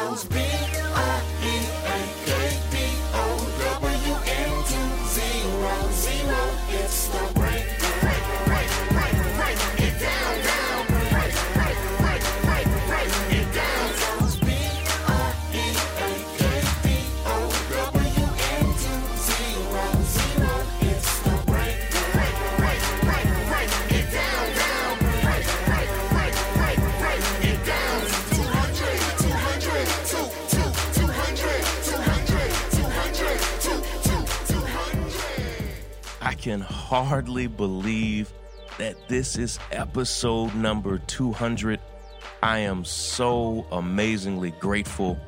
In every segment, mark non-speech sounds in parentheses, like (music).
zeros. B can hardly believe that this is episode number 200. I am so amazingly grateful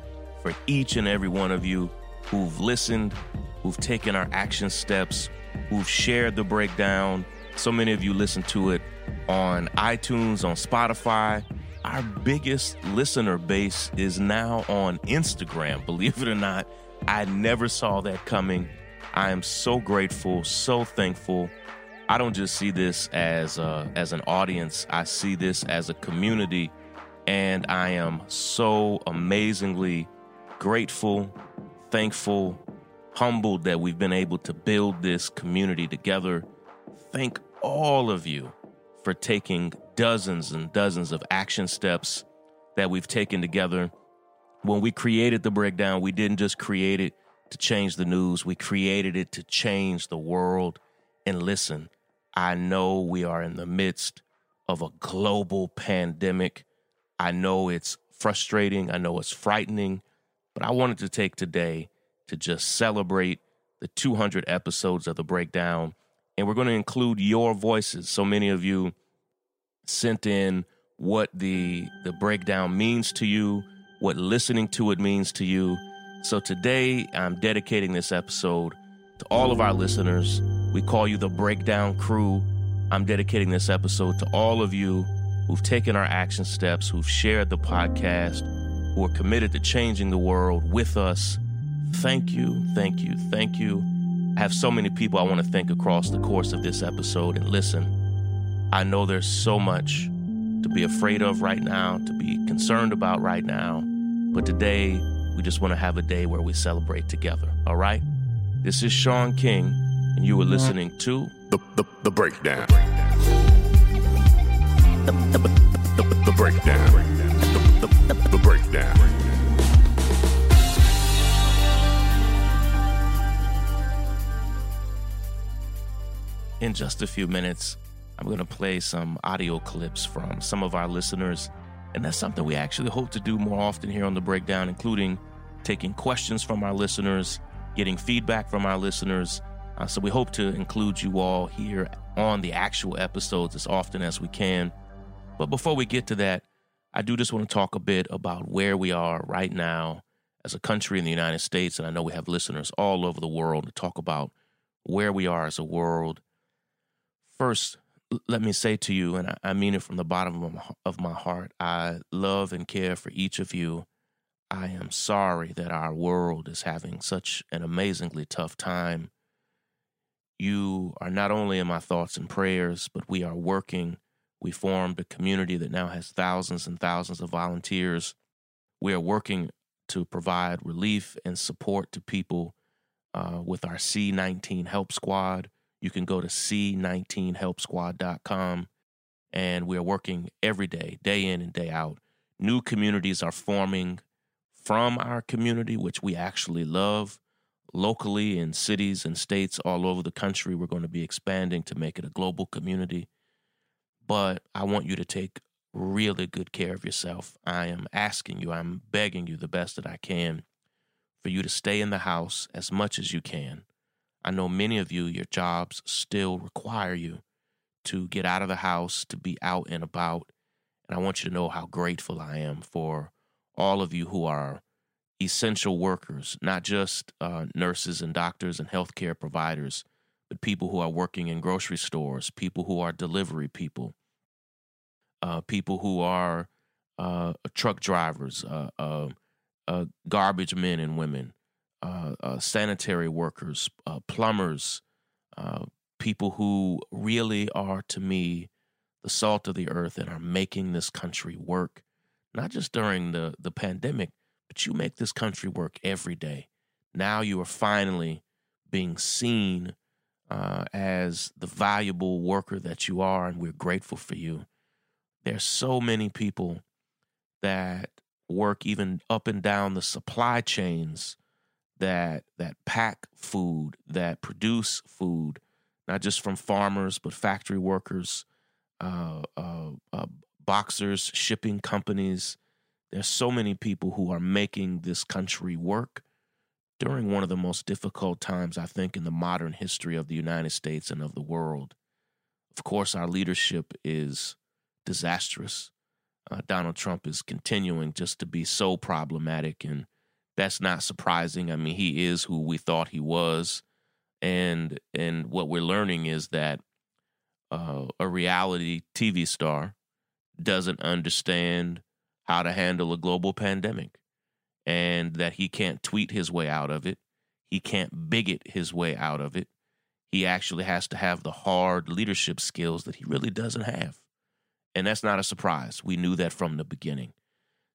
for each and every one of you who've listened, who've taken our action steps, who've shared the breakdown. So many of you listen to it on iTunes, on Spotify. Our biggest listener base is now on Instagram, (laughs) believe it or not. I never saw that coming. I am so grateful, so thankful. I don't just see this as a, as an audience. I see this as a community, and I am so amazingly grateful, thankful, humbled that we've been able to build this community together. Thank all of you for taking dozens and dozens of action steps that we've taken together. When we created the breakdown, we didn't just create it to change the news, we created it to change the world. And listen, I know we are in the midst of a global pandemic. I know it's frustrating, I know it's frightening, but I wanted to take today to just celebrate the 200 episodes of the breakdown. And we're going to include your voices. So many of you sent in what the the breakdown means to you, what listening to it means to you. So today I'm dedicating this episode to all of our listeners. We call you the Breakdown Crew. I'm dedicating this episode to all of you who've taken our action steps, who've shared the podcast, who are committed to changing the world with us. Thank you, thank you, thank you. I have so many people I want to thank across the course of this episode. And listen, I know there's so much to be afraid of right now, to be concerned about right now. But today, we just want to have a day where we celebrate together. All right? This is Shaun King, and you are listening to The, the, the breakdown. The, the, the, the breakdown. The, the, the breakdown. in just a few minutes, I'm going to play some audio clips from some of our listeners. And that's something we actually hope to do more often here on the breakdown, including taking questions from our listeners, getting feedback from our listeners. Uh, so we hope to include you all here on the actual episodes as often as we can. But before we get to that, I do just want to talk a bit about where we are right now as a country in the United States. And I know we have listeners all over the world to talk about where we are as a world. First, let me say to you, and I, mean it from the bottom of my, of my heart, I love and care for each of you. I am sorry that our world is having such an amazingly tough time. You are not only in my thoughts and prayers, but we are working. We formed a community that now has thousands and thousands of volunteers. We are working to provide relief and support to people uh, with our C19 Help Squad. You can go to C19HelpSquad.com, and we are working every day, day in and day out. New communities are forming from our community, which we actually love. Locally in cities and states all over the country, we're going to be expanding to make it a global community. But I want you to take really good care of yourself. I am asking you, I'm begging you the best that I can for you to stay in the house as much as you can. I know many of you, your jobs still require you to get out of the house, to be out and about. And I want you to know how grateful I am for all of you who are essential workers, not just uh, nurses and doctors and healthcare providers, but people who are working in grocery stores, people who are delivery people, uh, people who are uh, truck drivers, uh, uh, uh, garbage men and women, sanitary workers, uh, plumbers, uh, people who really are, to me, the salt of the earth and are making this country work, not just during the, the pandemic, but you make this country work every day. Now you are finally being seen uh, as the valuable worker that you are, and we're grateful for you. There's so many people that work even up and down the supply chains that that pack food, that produce food, not just from farmers but factory workers, uh, uh, uh, boxers, shipping companies. There's so many people who are making this country work during one of the most difficult times, I think, in the modern history of the United States and of the world. Of course, our leadership is disastrous. Uh, Donald Trump is continuing just to be so problematic, and that's not surprising. I mean, he is who we thought he was, and and what we're learning is that uh, a reality TV star doesn't understand how to handle a global pandemic and that he can't tweet his way out of it. He can't bigot his way out of it. He actually has to have the hard leadership skills that he really doesn't have. And that's not a surprise. We knew that from the beginning.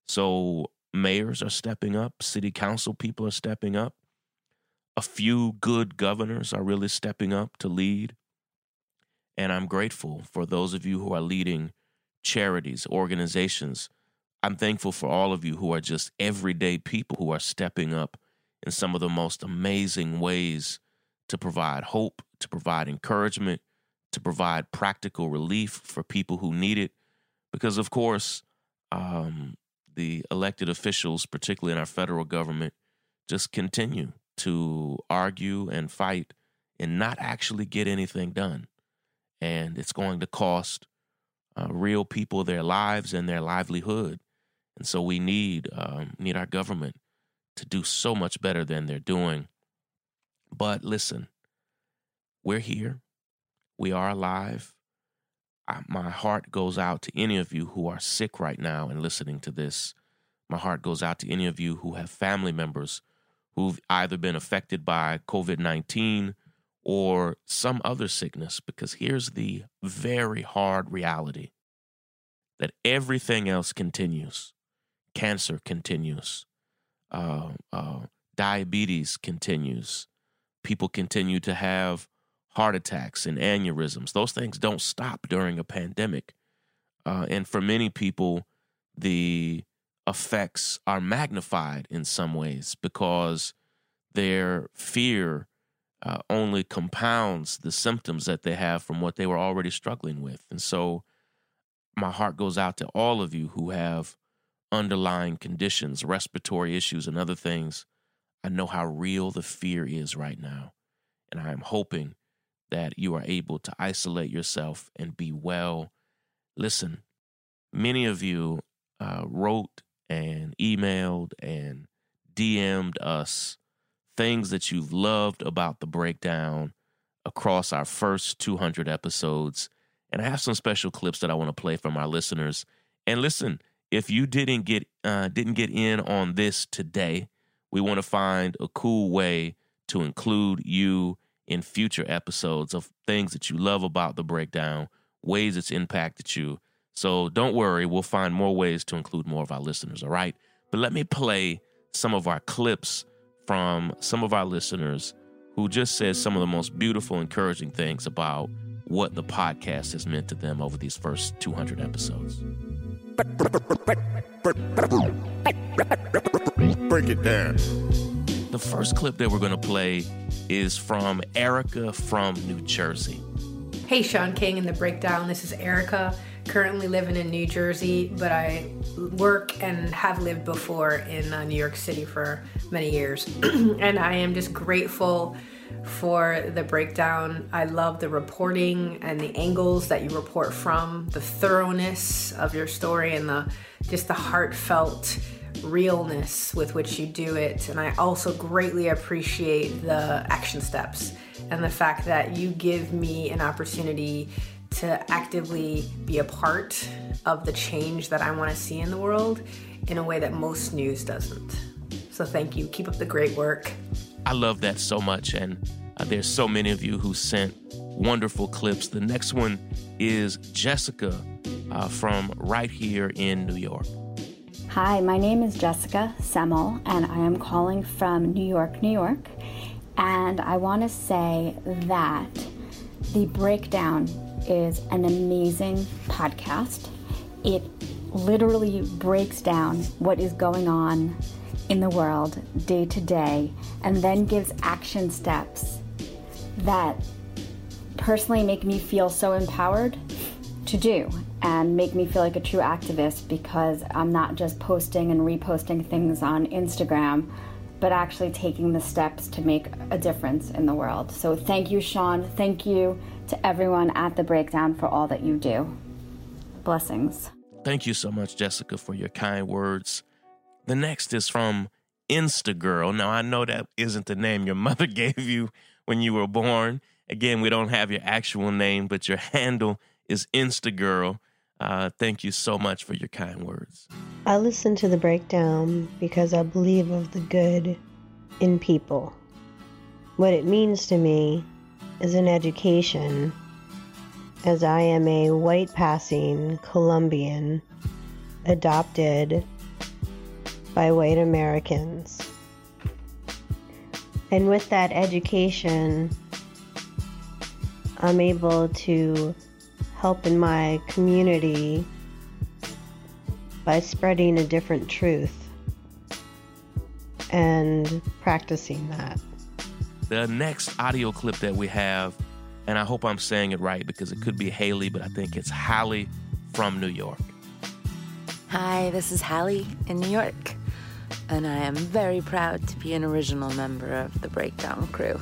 So mayors are stepping up, city council people are stepping up. A few good governors are really stepping up to lead. And I'm grateful for those of you who are leading charities, organizations. I'm thankful for all of you who are just everyday people who are stepping up in some of the most amazing ways to provide hope, to provide encouragement, to provide practical relief for people who need it. Because, of course, um, the elected officials, particularly in our federal government, just continue to argue and fight and not actually get anything done. And it's going to cost uh, real people their lives and their livelihood. And so we need um, need our government to do so much better than they're doing. But listen, we're here. We are alive. My heart goes out to any of you who are sick right now and listening to this. My heart goes out to any of you who have family members who've either been affected by COVID 19 or some other sickness, because here's the very hard reality that everything else continues. Cancer continues, uh, uh, diabetes continues, people continue to have heart attacks and aneurysms. Those things don't stop during a pandemic. Uh, and for many people, the effects are magnified in some ways because their fear uh, only compounds the symptoms that they have from what they were already struggling with. And so, my heart goes out to all of you who have underlying conditions, respiratory issues, and other things. I know how real the fear is right now. And I am hoping that you are able to isolate yourself and be well. Listen, many of you uh, wrote and emailed and DM'd us things that you've loved about the breakdown across our first 200 episodes. And I have some special clips that I want to play from our listeners. And listen, if you didn't get uh, didn't get in on this today, we want to find a cool way to include you in future episodes of things that you love about the breakdown, ways it's impacted you. So don't worry, we'll find more ways to include more of our listeners, all right? But let me play some of our clips from some of our listeners who just said some of the most beautiful, encouraging things about what the podcast has meant to them over these first 200 episodes. Break it down. The first clip that we're going to play is from Erica from New Jersey. Hey, Shaun King and the Breakdown. This is Erica, currently living in New Jersey, but I work and have lived before in uh, New York City for many years. (clears throat) and I am just grateful for the breakdown. I love the reporting and the angles that you report from, the thoroughness of your story, and the just the heartfelt realness with which you do it. And I also greatly appreciate the action steps and the fact that you give me an opportunity to actively be a part of the change that I want to see in the world in a way that most news doesn't. So thank you. Keep up the great work. I love that so much. And uh, there's so many of you who sent wonderful clips. The next one is Jessica uh, from right here in New York. Hi, my name is Jessica Semmel, and I am calling from New York, New York. And I want to say that The Breakdown is an amazing podcast. It literally breaks down what is going on in the world day to day and then gives action steps that personally make me feel so empowered to do and make me feel like a true activist because I'm not just posting and reposting things on Instagram, but actually taking the steps to make a difference in the world. So thank you, Shaun. Thank you to everyone at The Breakdown for all that you do. Blessings. Thank you so much, Jessica, for your kind words. The next is from Instagirl. Now, I know that isn't the name your (laughs) mother gave you when you were born. Again, we don't have your actual name, but your handle is Instagirl. Uh, thank you so much for your kind words. I listen to the breakdown because I believe of the good in people. What it means to me is an education, as I am a white passing Colombian adopted by white Americans. And with that education, I'm able to help in my community by spreading a different truth and practicing that. The next audio clip that we have, and I hope I'm saying it right because it could be Haley, but I think it's Hallie from New York. Hi, this is Hallie in New York, and I am very proud to be an original member of the Breakdown crew.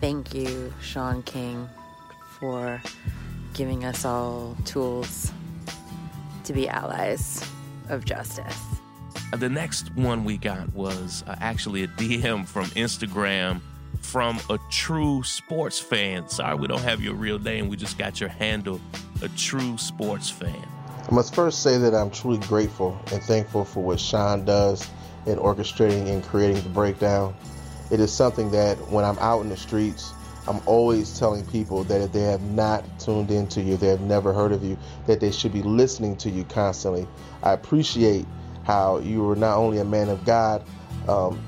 Thank you, Shaun King, for giving us all tools to be allies of justice. The next one we got was uh, actually a DM from Instagram from a true sports fan. Sorry, we don't have your real name. We just got your handle, a true sports fan. I must first say that I'm truly grateful and thankful for what Shaun does in orchestrating and creating the breakdown. It is something that when I'm out in the streets, I'm always telling people that if they have not tuned into you, they have never heard of you, that they should be listening to you constantly. I appreciate how you were not only a man of God um,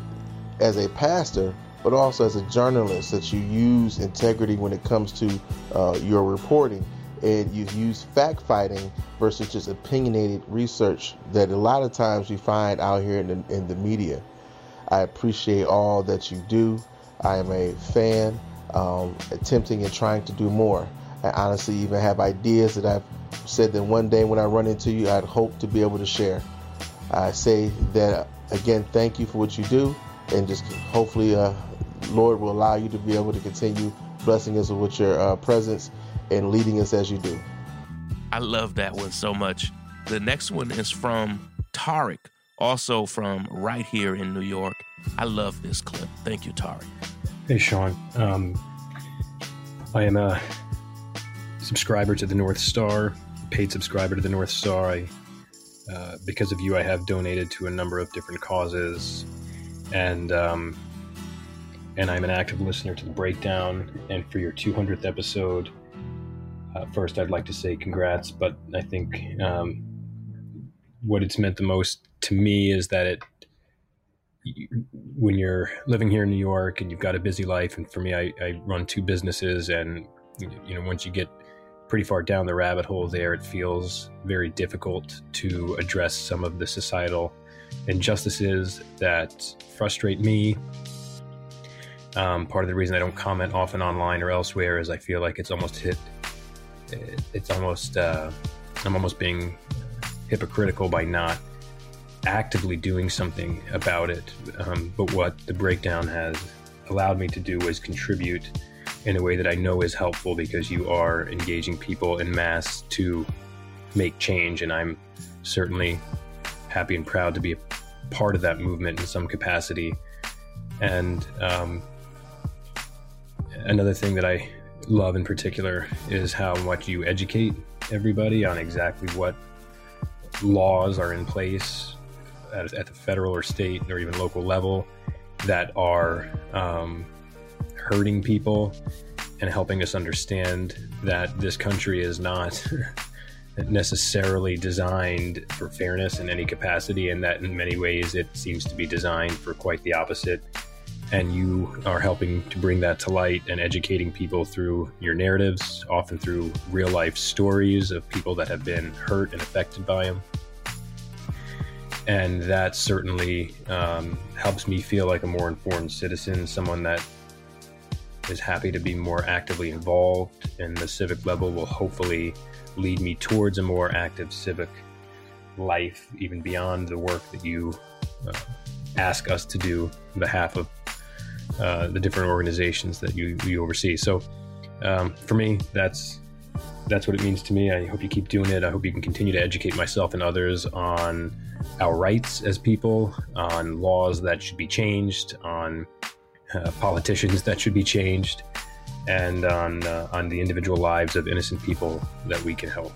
as a pastor, but also as a journalist, that you use integrity when it comes to uh, your reporting. And you use fact fighting versus just opinionated research that a lot of times you find out here in the, in the media. I appreciate all that you do. I am a fan, um, attempting and trying to do more. I honestly even have ideas that I've said that one day when I run into you, I'd hope to be able to share. I say that again, thank you for what you do, and just hopefully, uh, Lord will allow you to be able to continue blessing us with your uh, presence and leading us as you do. I love that one so much. The next one is from Tarek, also from right here in New York. I love this clip. Thank you, Tarek. Hey, Shaun. Um, I am a subscriber to the North Star, paid subscriber to the North Star. I, uh, because of you, I have donated to a number of different causes, and um, and I'm an active listener to the breakdown. And for your 200th episode, uh, first I'd like to say congrats. But I think um, what it's meant the most to me is that it when you're living here in New York and you've got a busy life, and for me, I, I run two businesses, and you know, once you get pretty far down the rabbit hole there, it feels very difficult to address some of the societal injustices that frustrate me. Um, part of the reason I don't comment often online or elsewhere is I feel like it's almost hit. It's almost uh, I'm almost being hypocritical by not actively doing something about it. Um, but what the breakdown has allowed me to do is contribute in a way that I know is helpful because you are engaging people in mass to make change. And I'm certainly happy and proud to be a part of that movement in some capacity. And um, another thing that I love in particular is how much you educate everybody on exactly what laws are in place at, at the federal or state or even local level that are um, hurting people and helping us understand that this country is not (laughs) necessarily designed for fairness in any capacity, and that in many ways it seems to be designed for quite the opposite. And you are helping to bring that to light and educating people through your narratives, often through real life stories of people that have been hurt and affected by them. And that certainly um, helps me feel like a more informed citizen, someone that is happy to be more actively involved in the civic level will hopefully lead me towards a more active civic life, even beyond the work that you uh, ask us to do on behalf of uh, the different organizations that you, you oversee. So, um, for me, that's that's what it means to me. I hope you keep doing it. I hope you can continue to educate myself and others on our rights as people, on laws that should be changed, on uh, politicians that should be changed, and on uh, on the individual lives of innocent people that we can help.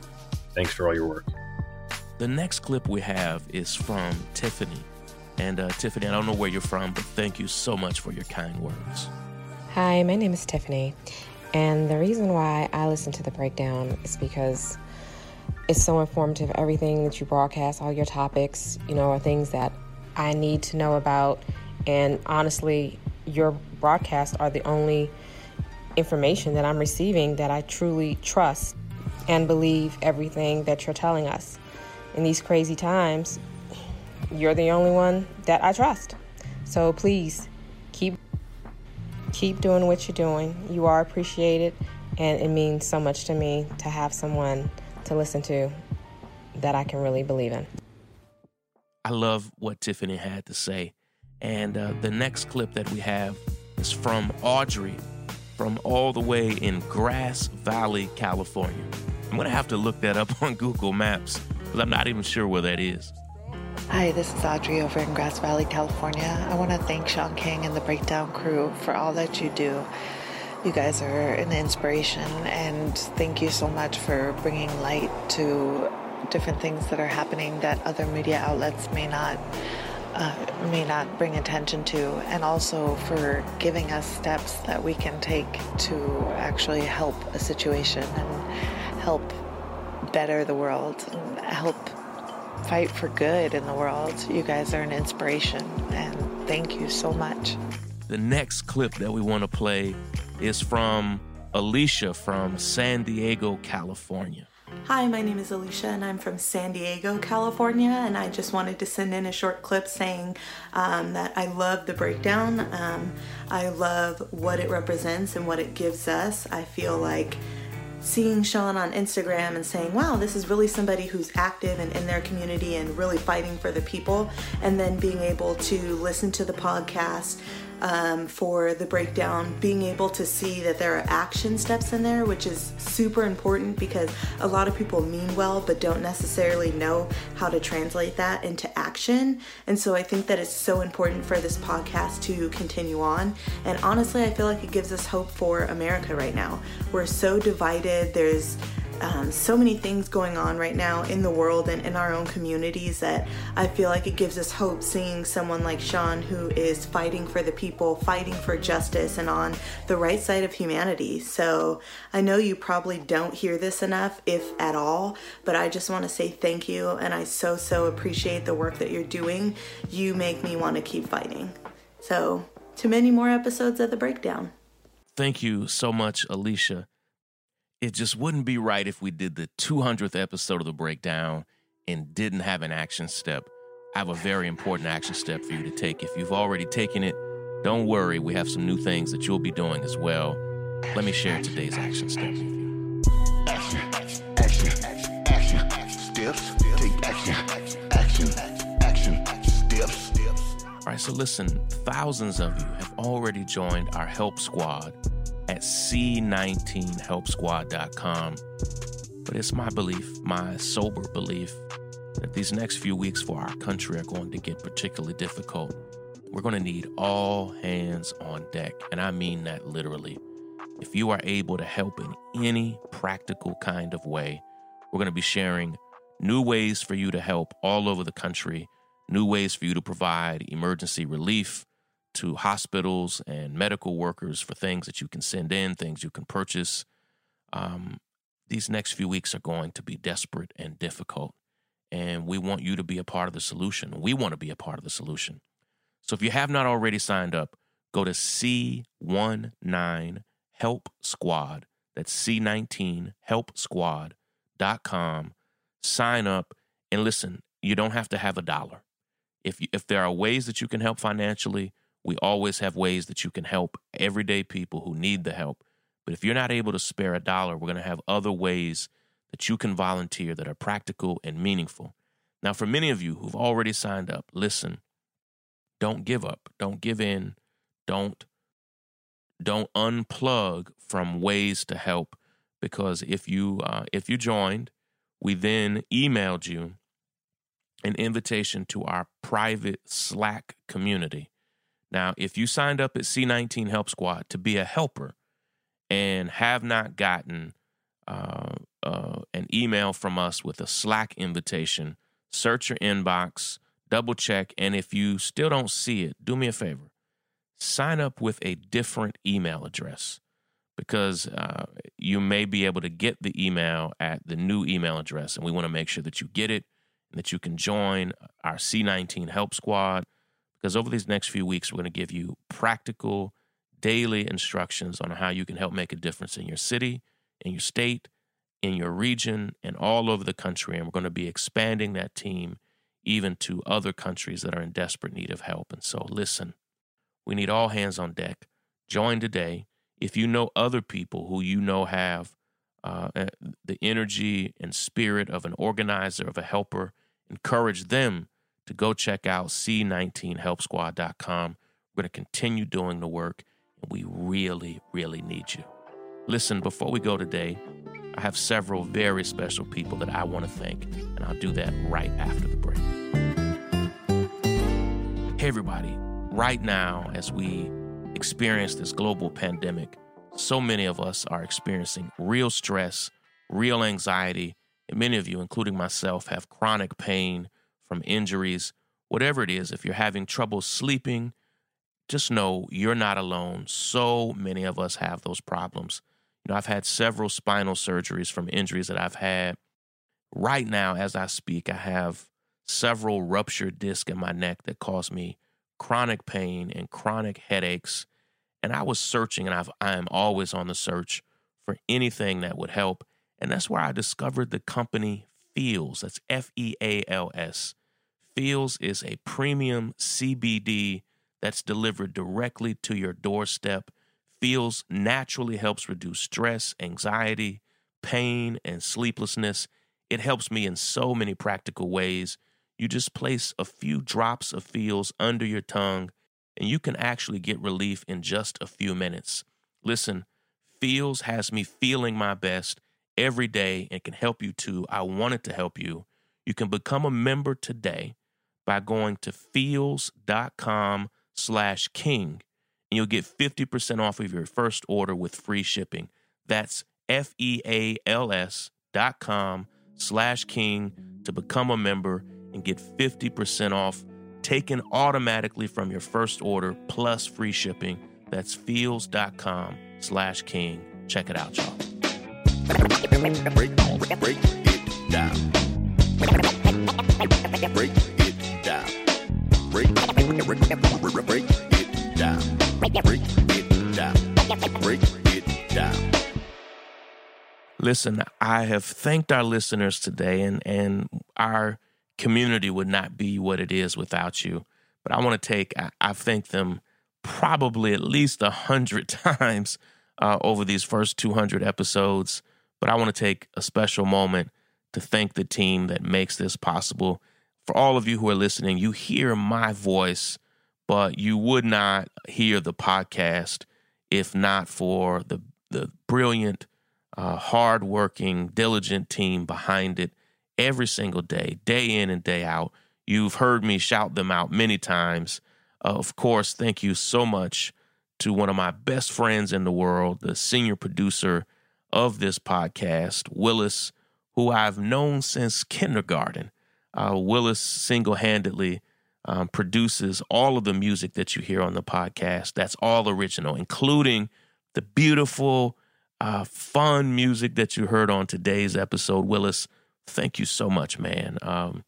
Thanks for all your work. The next clip we have is from Tiffany. And uh, Tiffany, I don't know where you're from, but thank you so much for your kind words. Hi, my name is Tiffany. And the reason why I listen to the breakdown is because it's so informative. Everything that you broadcast, all your topics, you know, are things that I need to know about. And honestly, your broadcasts are the only information that I'm receiving that I truly trust and believe everything that you're telling us. In these crazy times, you're the only one that I trust. So please keep keep doing what you're doing. You are appreciated and it means so much to me to have someone to listen to that I can really believe in. I love what Tiffany had to say. And uh, the next clip that we have is from Audrey from all the way in Grass Valley, California. I'm going to have to look that up (laughs) on Google Maps because I'm not even sure where that is. Hi, this is Audrey over in Grass Valley, California. I want to thank Shaun King and the Breakdown crew for all that you do. You guys are an inspiration, and thank you so much for bringing light to different things that are happening that other media outlets may not uh, may not bring attention to, and also for giving us steps that we can take to actually help a situation and help better the world and help fight for good in the world. You guys are an inspiration, and thank you so much. The next clip that we want to play is from Alicia from San Diego, California. Hi, my name is Alicia and I'm from San Diego, California. And I just wanted to send in a short clip saying um, that I love the breakdown. Um, I love what it represents and what it gives us. I feel like seeing Shaun on Instagram and saying, wow, this is really somebody who's active and in their community and really fighting for the people, and then being able to listen to the podcast um, for the breakdown, being able to see that there are action steps in there, which is super important because a lot of people mean well but don't necessarily know how to translate that into action. And so I think that it's so important for this podcast to continue on. And honestly, I feel like it gives us hope for America right now. We're so divided. There's um, so many things going on right now in the world and in our own communities that I feel like it gives us hope seeing someone like Shaun who is fighting for the people, fighting for justice, and on the right side of humanity. So I know you probably don't hear this enough, if at all, but I just want to say thank you and I so, so appreciate the work that you're doing. You make me want to keep fighting. So, to many more episodes of The Breakdown. Thank you so much, Alicia. It just wouldn't be right if we did the 200th episode of The Breakdown and didn't have an action step. I have a very important action step for you to take. If you've already taken it, don't worry, we have some new things that you'll be doing as well. Let me share today's action step with you. Action, action, action, steps, take action, action, action, steps. All right, so listen, thousands of you have already joined our help squad at c19helpsquad.com. But it's my belief, my sober belief, that these next few weeks for our country are going to get particularly difficult. We're going to need all hands on deck, and I mean that literally. If you are able to help in any practical kind of way, we're going to be sharing new ways for you to help all over the country, new ways for you to provide emergency relief to hospitals and medical workers for things that you can send in, things you can purchase. Um, these next few weeks are going to be desperate and difficult. And we want you to be a part of the solution. We want to be a part of the solution. So if you have not already signed up, go to C19 Help Squad. That's C19 Help Squad.com. Sign up and listen, you don't have to have a dollar. If, you, if there are ways that you can help financially, we always have ways that you can help everyday people who need the help. But if you're not able to spare a dollar, we're going to have other ways that you can volunteer that are practical and meaningful. Now, for many of you who've already signed up, listen, don't give up, don't give in, don't don't unplug from ways to help because if you uh, if you joined, we then emailed you an invitation to our private Slack community. Now, if you signed up at C19 Help Squad to be a helper and have not gotten uh, uh, an email from us with a Slack invitation, search your inbox, double check, and if you still don't see it, do me a favor sign up with a different email address because uh, you may be able to get the email at the new email address, and we want to make sure that you get it and that you can join our C19 Help Squad. Because over these next few weeks, we're going to give you practical daily instructions on how you can help make a difference in your city, in your state, in your region, and all over the country. And we're going to be expanding that team even to other countries that are in desperate need of help. And so, listen, we need all hands on deck. Join today. If you know other people who you know have uh, eh, the energy and spirit of an organizer, of a helper, encourage them to go check out C19helpsquad.com. We're going to continue doing the work, and we really, really need you. Listen, before we go today, I have several very special people that I want to thank, and I'll do that right after the break. Hey, everybody right now, as we experience this global pandemic, so many of us are experiencing real stress, real anxiety, and many of you, including myself, have chronic pain from injuries. Whatever it is, if you're having trouble sleeping, just know you're not alone. So many of us have those problems. You know, I've had several spinal surgeries from injuries that I've had. Right now, as I speak, I have several ruptured discs in my neck that cause me chronic pain and chronic headaches. And I was searching, and I've, I am always on the search for anything that would help. And that's where I discovered the company Feals. That's F E A L S. Feals is a premium CBD that's delivered directly to your doorstep. Feals naturally helps reduce stress, anxiety, pain, and sleeplessness. It helps me in so many practical ways. You just place a few drops of Feals under your tongue, and you can actually get relief in just a few minutes. Listen, Feals has me feeling my best every day and can help you too. I wanted to help you. You can become a member today by going to feals.com slash king and you'll get 50% off of your first order with free shipping. That's F-E-A-L-S dot com slash king to become a member and get 50% off taken automatically from your first order plus free shipping. That's feals.com slash king. Check it out, y'all. Break, break it down. Break it down. Break, it down. Break it down. Break it down. Listen, I have thanked our listeners today, and, and our community would not be what it is without you. But I want to take, I, I've thanked them probably at least a hundred (laughs) times uh, over these first 200 episodes. But I want to take a special moment to thank the team that makes this possible. For all of you who are listening, you hear my voice, but you would not hear the podcast if not for the the brilliant, uh, hardworking, diligent team behind it every single day, day in and day out. You've heard me shout them out many times. Uh, of course, thank you so much to one of my best friends in the world, the senior producer of this podcast, Willis, who I've known since kindergarten. Uh, Willis single handedly um, produces all of the music that you hear on the podcast. That's all original, including the beautiful uh, fun music that you heard on today's episode. Willis, thank you so much, man. Um,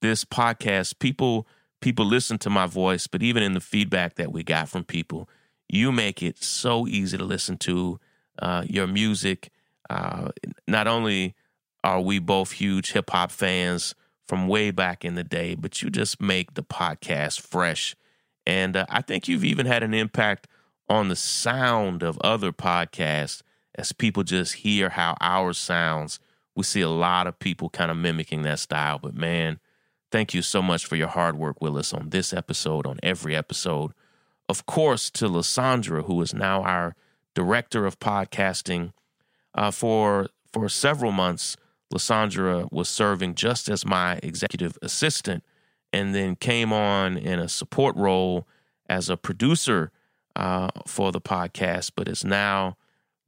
this podcast, people people listen to my voice, but even in the feedback that we got from people, you make it so easy to listen to uh, your music. Uh, not only are we both huge hip hop fans from way back in the day, but you just make the podcast fresh. And uh, I think you've even had an impact on the sound of other podcasts as people just hear how ours sounds. We see a lot of people kind of mimicking that style. But man, thank you so much for your hard work, Willis, on this episode, on every episode. Of course, to Lysandra, who is now our director of podcasting. Uh, for for several months, Lysandra was serving just as my executive assistant, and then came on in a support role as a producer uh, for the podcast, but is now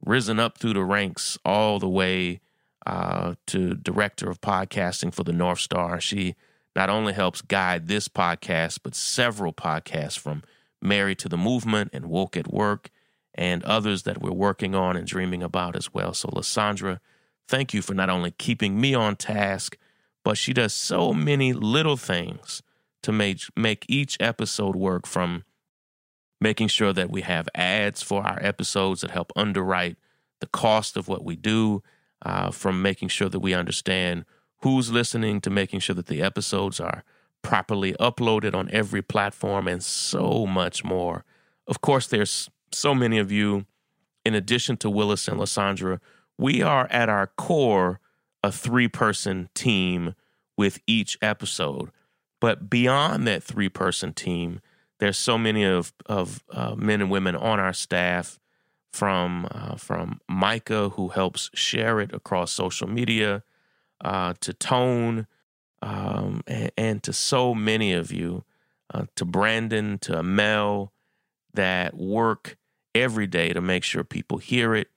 risen up through the ranks all the way uh, to director of podcasting for the North Star. She not only helps guide this podcast, but several podcasts from Married to the Movement and Woke at Work and others that we're working on and dreaming about as well. So, Lysandra, thank you for not only keeping me on task, but she does so many little things to make, make each episode work from making sure that we have ads for our episodes that help underwrite the cost of what we do, uh, from making sure that we understand who's listening to making sure that the episodes are properly uploaded on every platform, and so much more. Of course, there's so many of you, in addition to Willis and Lysandra, we are at our core a three person team with each episode. But beyond that three person team, there's so many of of uh, men and women on our staff from uh, from Micah who helps share it across social media uh, to Tone um, and, and, to so many of you uh, to Brandon to Mel that work every day to make sure people hear it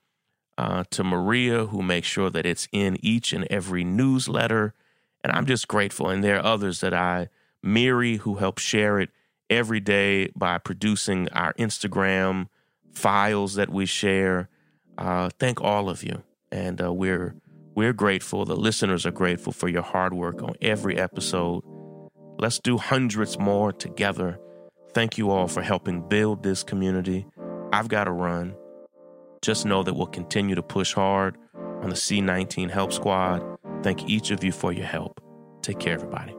uh, to Maria who makes sure that it's in each and every newsletter and I'm just grateful and there are others that I Miri who helps share it every day by producing our Instagram files that we share. Uh, thank all of you, and uh, we're we're grateful. The listeners are grateful for your hard work on every episode. Let's do hundreds more together. Thank you all for helping build this community. I've got to run. Just know that we'll continue to push hard on the C19 Help Squad. Thank each of you for your help. Take care, everybody.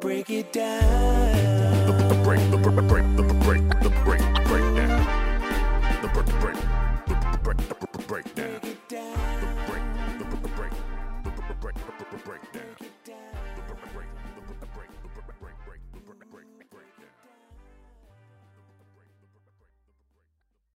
Break it down.